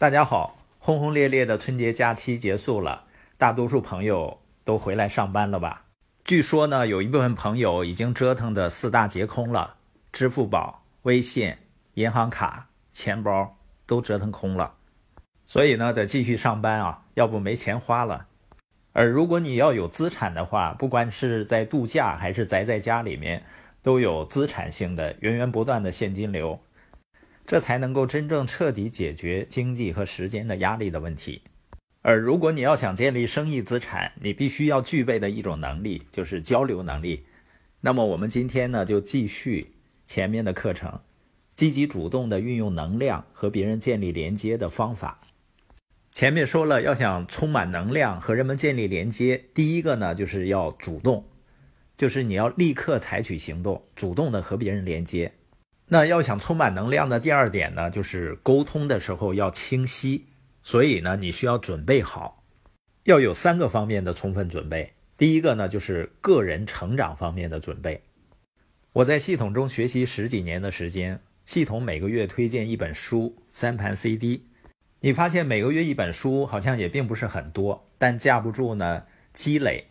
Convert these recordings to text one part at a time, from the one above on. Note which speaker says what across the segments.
Speaker 1: 大家好，轰轰烈烈的春节假期结束了，大多数朋友都回来上班了吧？据说呢，有一部分朋友已经折腾的四大皆空了，支付宝、微信、银行卡、钱包都折腾空了，所以呢，得继续上班啊，要不没钱花了。而如果你要有资产的话，不管是在度假还是宅在家里面，都有资产性的源源不断的现金流。这才能够真正彻底解决经济和时间的压力的问题。而如果你要想建立生意资产，你必须要具备的一种能力就是交流能力。那么我们今天呢，就继续前面的课程，积极主动的运用能量和别人建立连接的方法。前面说了，要想充满能量和人们建立连接，第一个呢就是要主动，就是你要立刻采取行动，主动的和别人连接。那要想充满能量的第二点呢，就是沟通的时候要清晰。所以呢，你需要准备好，要有三个方面的充分准备。第一个呢，就是个人成长方面的准备。我在系统中学习十几年的时间，系统每个月推荐一本书、三盘 CD。你发现每个月一本书好像也并不是很多，但架不住呢积累。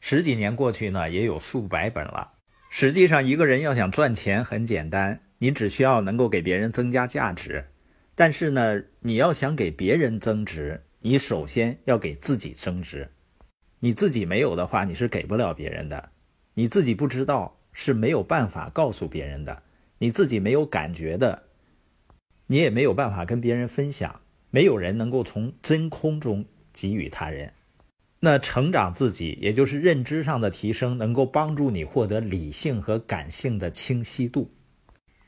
Speaker 1: 十几年过去呢，也有数百本了。实际上，一个人要想赚钱很简单。你只需要能够给别人增加价值，但是呢，你要想给别人增值，你首先要给自己增值。你自己没有的话，你是给不了别人的。你自己不知道是没有办法告诉别人的。你自己没有感觉的，你也没有办法跟别人分享。没有人能够从真空中给予他人。那成长自己，也就是认知上的提升，能够帮助你获得理性和感性的清晰度。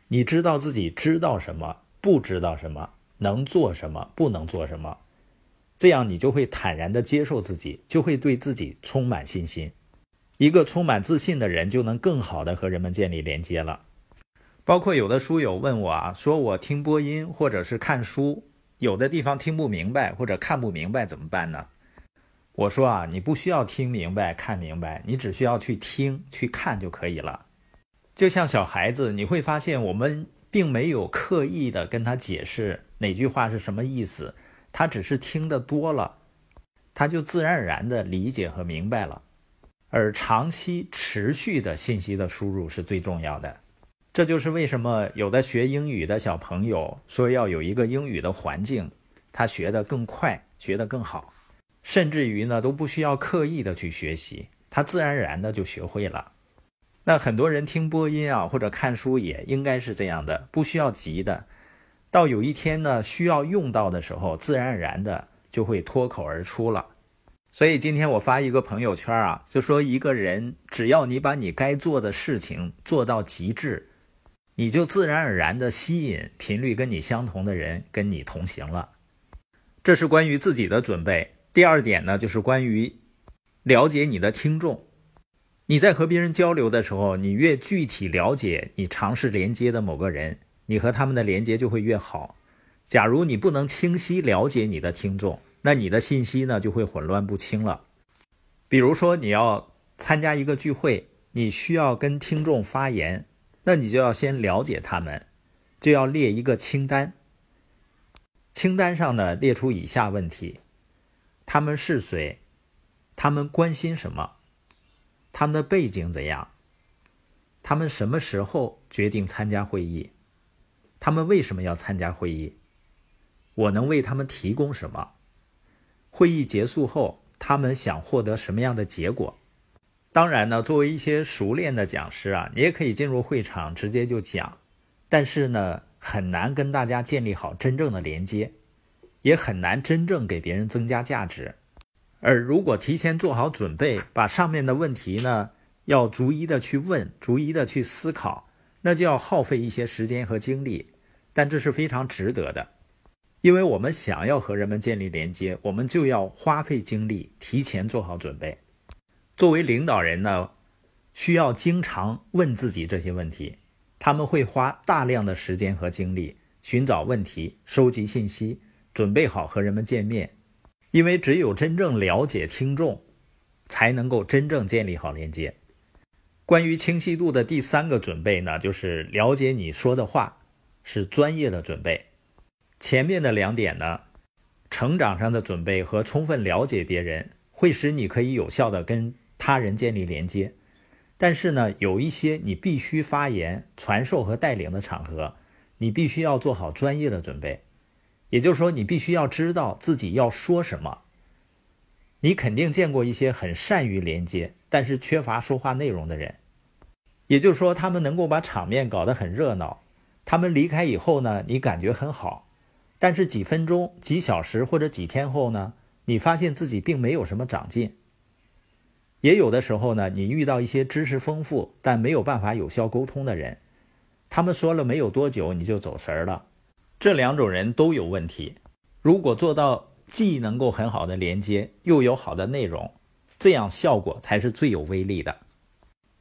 Speaker 1: 你知道自己知道什么，不知道什么，能做什么，不能做什么，这样你就会坦然地接受自己，就会对自己充满信心。一个充满自信的人，就能更好地和人们建立连接了。包括有的书友问我啊，说我听播音或者是看书，有的地方听不明白或者看不明白怎么办呢？我说啊，你不需要听明白看明白，你只需要去听去看就可以了。就像小孩子，你会发现我们并没有刻意的跟他解释哪句话是什么意思，他只是听得多了，他就自然而然的理解和明白了。而长期持续的信息的输入是最重要的，这就是为什么有的学英语的小朋友说要有一个英语的环境，他学得更快，学得更好，甚至于呢都不需要刻意的去学习，他自然而然的就学会了。那很多人听播音啊，或者看书也应该是这样的，不需要急的。到有一天呢，需要用到的时候，自然而然的就会脱口而出了。所以今天我发一个朋友圈啊，就说一个人只要你把你该做的事情做到极致，你就自然而然的吸引频率跟你相同的人跟你同行了。这是关于自己的准备。第二点呢，就是关于了解你的听众。你在和别人交流的时候，你越具体了解你尝试连接的某个人，你和他们的连接就会越好。假如你不能清晰了解你的听众，那你的信息呢就会混乱不清了。比如说你要参加一个聚会，你需要跟听众发言，那你就要先了解他们，就要列一个清单。清单上呢列出以下问题：他们是谁？他们关心什么？他们的背景怎样？他们什么时候决定参加会议？他们为什么要参加会议？我能为他们提供什么？会议结束后，他们想获得什么样的结果？当然呢，作为一些熟练的讲师啊，你也可以进入会场直接就讲，但是呢，很难跟大家建立好真正的连接，也很难真正给别人增加价值。而如果提前做好准备，把上面的问题呢，要逐一的去问，逐一的去思考，那就要耗费一些时间和精力，但这是非常值得的，因为我们想要和人们建立连接，我们就要花费精力，提前做好准备。作为领导人呢，需要经常问自己这些问题，他们会花大量的时间和精力寻找问题，收集信息，准备好和人们见面。因为只有真正了解听众，才能够真正建立好连接。关于清晰度的第三个准备呢，就是了解你说的话是专业的准备。前面的两点呢，成长上的准备和充分了解别人，会使你可以有效的跟他人建立连接。但是呢，有一些你必须发言、传授和带领的场合，你必须要做好专业的准备。也就是说，你必须要知道自己要说什么。你肯定见过一些很善于连接，但是缺乏说话内容的人。也就是说，他们能够把场面搞得很热闹。他们离开以后呢，你感觉很好。但是几分钟、几小时或者几天后呢，你发现自己并没有什么长进。也有的时候呢，你遇到一些知识丰富但没有办法有效沟通的人，他们说了没有多久你就走神儿了。这两种人都有问题。如果做到既能够很好的连接，又有好的内容，这样效果才是最有威力的。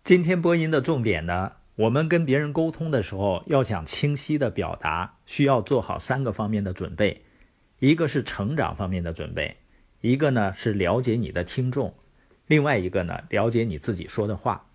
Speaker 1: 今天播音的重点呢，我们跟别人沟通的时候，要想清晰的表达，需要做好三个方面的准备：一个是成长方面的准备，一个呢是了解你的听众，另外一个呢了解你自己说的话。